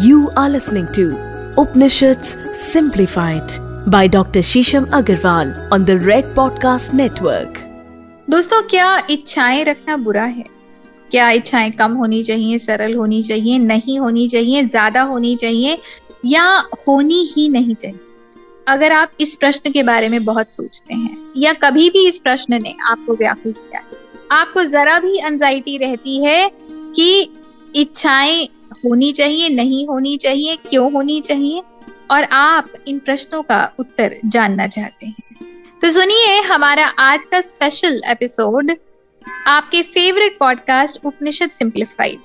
You are listening to Upanishads Simplified by Dr. Shisham Agarwal on the Red Podcast Network. दोस्तों, क्या इच्छाएँ रखना बुरा है क्या इच्छाएँ कम होनी चाहिए, सरल होनी चाहिए, नहीं होनी चाहिए, ज़्यादा होनी चाहिए, या होनी ही नहीं चाहिए अगर आप इस प्रश्न के बारे में बहुत सोचते हैं, या कभी भी इस प्रश्न ने आपको व्याकुल किया आपको जरा भी एंजाइटी रहती है कि इच्छाएँ होनी चाहिए, नहीं होनी चाहिए, क्यों होनी चाहिए? और आप इन प्रश्नों का उत्तर जानना चाहते हैं। तो सुनिए हमारा आज का स्पेशल एपिसोड आपके फेवरेट पॉडकास्ट उपनिषद सिंप्लीफाइड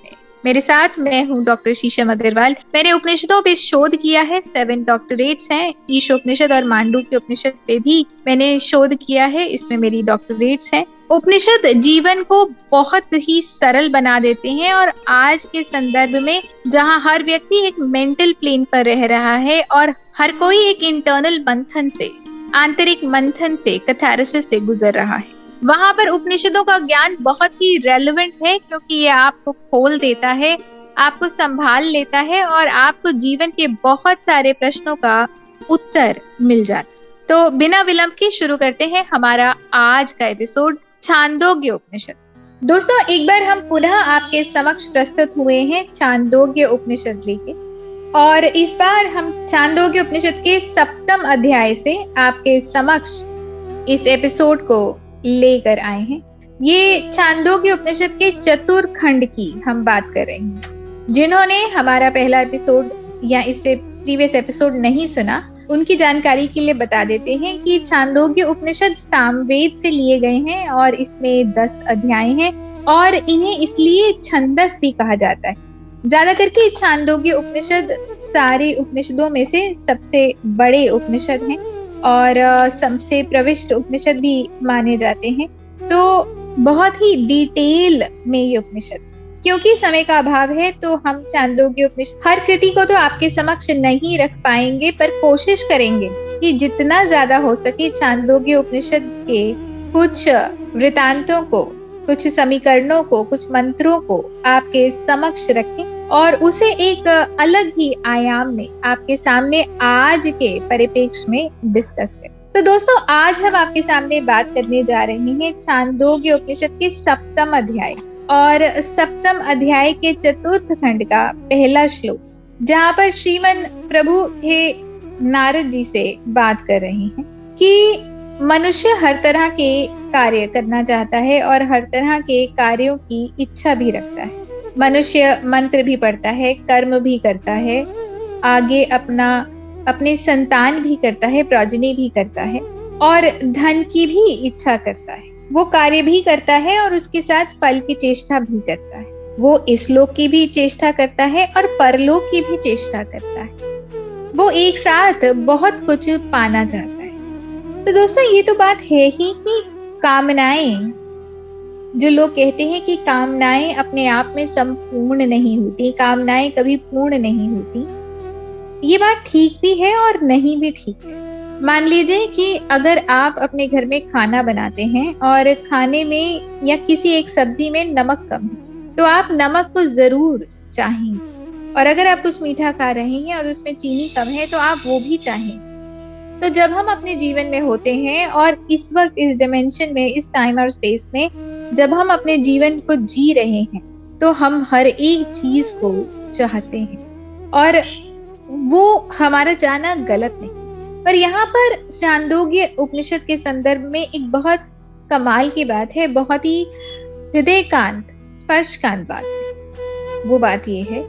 मेरे साथ मैं हूँ डॉक्टर शीशम अग्रवाल। मैंने उपनिषदों पे शोध किया है। सेवन डॉक्टरेट्स हैं। ईश उपनिषद और मांडू के उपनिषद पे भी मैंने शोध किया है। इसमें मेरी डॉक्टरेट्स हैं। उपनिषद जीवन को बहुत ही सरल बना देते हैं और आज के संदर्भ में जहाँ हर व्यक्ति एक मेंटल प्लेन पर रह रहा है और हर कोई एक इंटरनल मंथन से, आंतरिक मंथन से कथारसिस से गुजर रहा है। वहाँ पर उपनिषदों का ज्ञान बहुत ही रेलिवेंट है, क्योंकि ये आपको खोल देता है, आपको संभाल लेता है और आपको जीवन के बहुत सारे प्रश्नों का उत्तर मिल जाता तो बिना विलंब के शुरू करते हैं हमारा आज का एपिसोड छांदोग्य उपनिषद। दोस्तों, एक बार हम पुनः आपके समक्ष प्रस्तुत हुए हैं छांदोग्य उपनिषद लेके। और इस बार हम छांदोग्य उपनिषद के सप्तम अध्याय से आपके समक्ष इस एपिसोड को लेकर आए हैं। ये छांदोग्य उपनिषद के चतुर खंड की हम बात कर रहे हैं। जिन्होंने हमारा पहला एपिसोड या इससे प्रीवियस एपिसोड नहीं सुना उनकी जानकारी के लिए बता देते हैं कि छांदोग्य उपनिषद सामवेद से लिए गए हैं और इसमें दस अध्याय हैं और इन्हें इसलिए छंदस भी कहा जाता है। ज़्यादा करके छांदोग्य उपनिषद सारे उपनिषदों में से सबसे बड़े उपनिषद हैं। और सबसे प्रविष्ट उपनिषद भी माने जाते हैं। तो बहुत ही डिटेल में ये उपनिषद, क्योंकि समय का अभाव है तो हम चांदोग्य उपनिषद हर कृति को तो आपके समक्ष नहीं रख पाएँगे, पर कोशिश करेंगे कि जितना ज़्यादा हो सके चांदोग्य उपनिषद के कुछ वृतांतों को, कुछ समीकरणों को, कुछ मंत्रों को आपके समक्ष रखें। और उसे एक अलग ही आयाम में आपके सामने आज के परिपेक्ष में डिस्कस करें। तो दोस्तों, आज हम आपके सामने बात करने जा रहे हैं चांदोग्य उपनिषद के सप्तम अध्याय और सप्तम अध्याय के चतुर्थ खंड का पहला श्लोक, जहाँ पर श्रीमन प्रभु हे नारद जी से बात कर रहे हैं कि मनुष्य हर तरह के कार्य करना चाहता है और हर तरह के कार्यों की इच्छा भी रखता है। मनुष्य मंत्र भी पढ़ता है, कर्म भी करता है, आगे अपना, अपने संतान भी करता है, प्रोजनी भी करता है, और धन की भी इच्छा करता है। वो कार्य भी करता है और उसके साथ फल की चेष्टा भी करता है। वो इस लोक की भी चेष्टा करता है और परलोक की भी चेष्टा करता है। वो एक साथ बहुत कुछ पाना चाहता है। तो दोस्तों, ये तो बात है ही कि कामनाएँ जो लोग कहते हैं कि कामनाएँ अपने आप में संपूर्ण नहीं होती, कामनाएँ कभी पूर्ण नहीं होती। ये बात ठीक भी है और नहीं भी ठीक है। मान लीजिए कि अगर आप अपने घर में खाना बनाते हैं और खाने में या किसी एक सब्ज़ी में नमक कम है तो आप नमक को ज़रूर चाहेंगे। और अगर आप कुछ मीठा खा रहे हैं और उसमें चीनी कम है तो आप वो भी चाहेंगे। तो जब हम अपने जीवन में होते हैं और इस वक्त, इस डिमेंशन में, इस टाइम और स्पेस में, जब हम अपने जीवन को जी रहे हैं तो हम हर एक चीज़ को चाहते हैं। और वो हमारा चाहना गलत नहीं। पर यहाँ पर चांदोग्य उपनिषद के संदर्भ में एक बहुत कमाल की बात है, बहुत ही हृदय कांत स्पर्श कांत बात है। वो बात ये है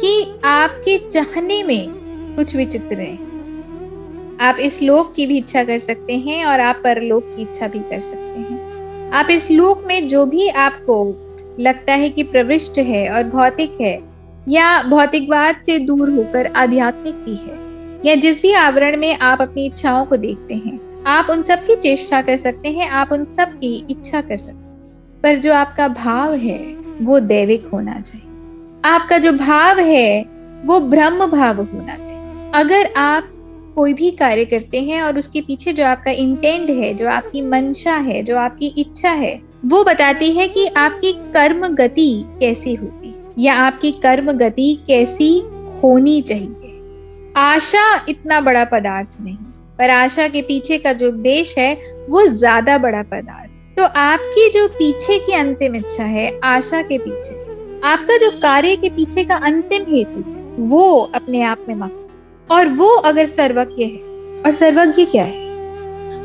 कि आपके चाहने में कुछ विचित्र है। आप इस लोक की भी इच्छा कर सकते हैं और आप परलोक की इच्छा भी कर सकते हैं। आप इस लोक में जो भी आपको लगता है कि प्रविष्ट है और भौतिक है, या भौतिकवाद से दूर होकर आध्यात्मिक भी है, या जिस भी आवरण में आप अपनी इच्छाओं को देखते हैं, आप उन सब की चेष्टा कर सकते हैं, आप उन सब की इच्छा कर सकते हैं। पर जो आपका भाव है, वो दैविक होना चाहिए। आपका जो भाव है, वो ब्रह्म भाव होना चाहिए। अगर आप कोई भी कार्य करते हैं और उसके पीछे जो आपका इंटेंट है, जो आपकी मंशा है, जो आपकी इच्छा है, वो बताती है कि आपकी कर्म गति कैसी होती या आपकी कर्म गति कैसी होनी चाहिए। आशा इतना बड़ा पदार्थ नहीं, पर आशा के पीछे का जो उपदेश है, वो ज़्यादा बड़ा पदार्थ। तो आपकी जो पीछे की अंतिम इच्छा है, आशा के पीछे, आपका जो कार्य के पीछे का अंतिम हेतु, वो अपने आप में मत और वो अगर सर्वज्ञ है, और सर्वज्ञ क्या है?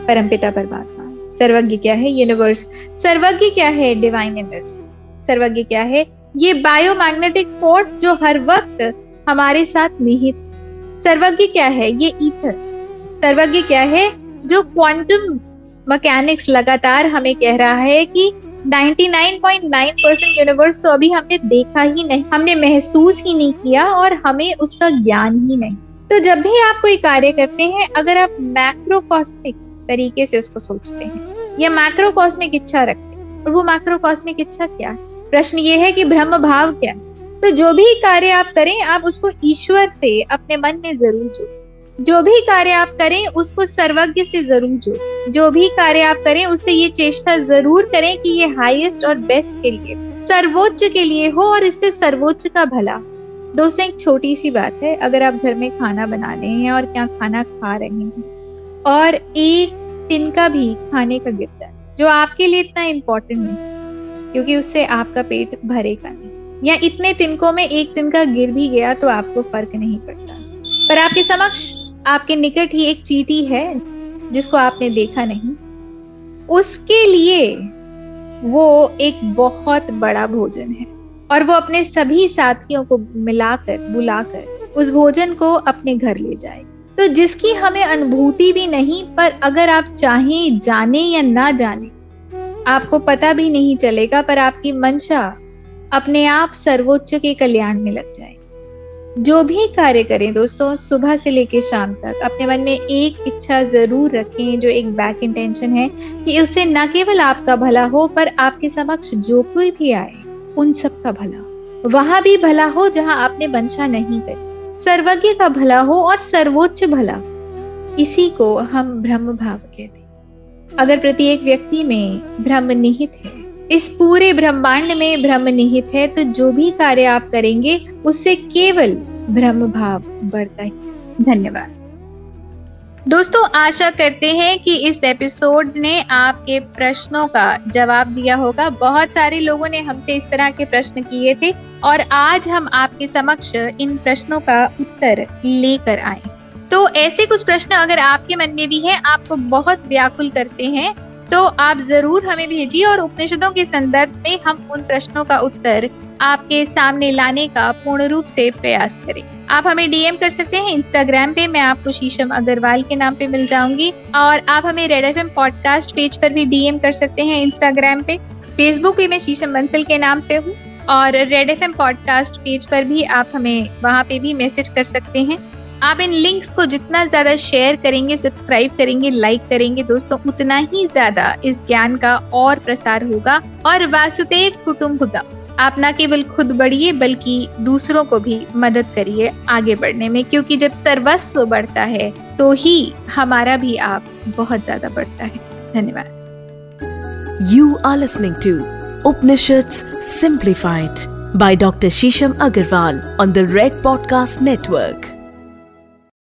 परमपिता परमात्मा। सर्वज्ञ क्या है? यूनिवर्स सर्वज्ञ क्या है? डिवाइन एनर्जी सर्वज्ञ क्या है? ये बायोमैग्नेटिक फोर्स जो हर वक्त हमारे साथ निहित सर्वज्ञ क्या है? ये ईथर सर्वज्ञ क्या है? जो क्वांटम मैकेनिक्स लगातार हमें कह रहा है कि 99.9 परसेंट यूनिवर्स तो अभी हमने देखा ही नहीं, हमने महसूस ही नहीं किया और हमें उसका ज्ञान ही नहीं। तो जब भी आप कोई कार्य करते हैं, अगर आप मैक्रोकॉस्मिक तरीके से उसको सोचते हैं, या मैक्रोकॉस्मिक इच्छा रखते हैं, और वो मैक्रोकॉस्मिक इच्छा क्या है? प्रश्न ये है कि ब्रह्म भाव क्या है? तो जो भी कार्य आप करें, आप उसको ईश्वर से अपने मन में ज़रूर जोड़ें। जो भी कार्य आप करें, उसको सर्वज्ञ से ज़रूर जोड़ें। जो भी कार्य आप करें, उससे ये चेष्टा ज़रूर करें कि ये हाईएस्ट और बेस्ट के लिए, सर्वोच्च के लिए हो, और इससे सर्वोच्च का भला दोस्तों एक छोटी सी बात है, अगर आप घर में खाना बना रहे हैं और क्या खाना खा रहे हैं, और एक तिनका भी खाने का गिर जाए, जो आपके लिए इतना इम्पोर्टेंट नहीं, क्योंकि उससे आपका पेट भरेगा नहीं। या इतने तिनकों में एक तिनका गिर भी गया तो आपको फ़र्क नहीं पड़ता। पर आपके समक्ष, आपके निकट ही एक चीटी है, जिसको आपने देखा नहीं, उसके लिए वो एक बहुत बड़ा भोजन है। और वो अपने सभी साथियों को मिलाकर, बुलाकर उस भोजन को अपने घर ले जाए। तो जिसकी हमें अनुभूति भी नहीं, पर अगर आप चाहें, जाने या ना जाने, आपको पता भी नहीं चलेगा, पर आपकी मंशा अपने आप सर्वोच्च के कल्याण में लग जाए। जो भी कार्य करें दोस्तों, सुबह से लेकर शाम तक, अपने मन में एक इच्छा ज़रूर रखें, जो एक बैक इंटेंशन है कि उससे न केवल आपका भला हो, पर आपके समक्ष जो कोई भी आए। उन सब का भला। वहाँ भी भला हो जहाँ आपने वंशा नहीं करी। सर्वज्ञ का भला हो और सर्वोच्च भला। इसी को हम ब्रह्म भाव कहते अगर प्रत्येक व्यक्ति में ब्रह्म निहित है, इस पूरे ब्रह्मांड में ब्रह्म निहित है तो जो भी कार्य आप करेंगे, उससे केवल ब्रह्म भाव बढ़ता ही धन्यवाद। दोस्तों, आशा करते हैं कि इस एपिसोड ने आपके प्रश्नों का जवाब दिया होगा। बहुत सारे लोगों ने हमसे इस तरह के प्रश्न किए थे और आज हम आपके समक्ष इन प्रश्नों का उत्तर लेकर आए। तो ऐसे कुछ प्रश्न अगर आपके मन में भी हैं, आपको बहुत व्याकुल करते हैं तो आप ज़रूर हमें भेजिए और उपनिषदों के संदर्भ में हम उन प्रश्नों का उत्तर आपके सामने लाने का पूर्ण रूप से प्रयास करें। आप हमें डीएम कर सकते हैं इंस्टाग्राम पे, मैं आपको शीशम अग्रवाल के नाम पे मिल जाऊँगी। और आप हमें रेड एफएम पॉडकास्ट पेज पर भी डीएम कर सकते हैं इंस्टाग्राम पे। फेसबुक पे मैं शीशम बंसल के नाम से हूँ। और रेड एफएम पॉडकास्ट पेज पर भी आप हमें वहाँ पे भी मैसेज कर सकते हैं। आप इन लिंक्स को जितना ज़्यादा शेयर करेंगे सब्सक्राइब करेंगे लाइक करेंगे दोस्तों, उतना ही ज़्यादा इस ज्ञान का और प्रसार होगा। और वासुदेव कुटुंब का आप ना केवल खुद बढ़िए, बल्कि दूसरों को भी मदद करिए आगे बढ़ने में, क्योंकि जब सर्वस्व बढ़ता है तो ही हमारा भी आप बहुत ज़्यादा बढ़ता है धन्यवाद you are listening to Upanishad simplified by doctor Sheesham Agarwal on the red podcast Network.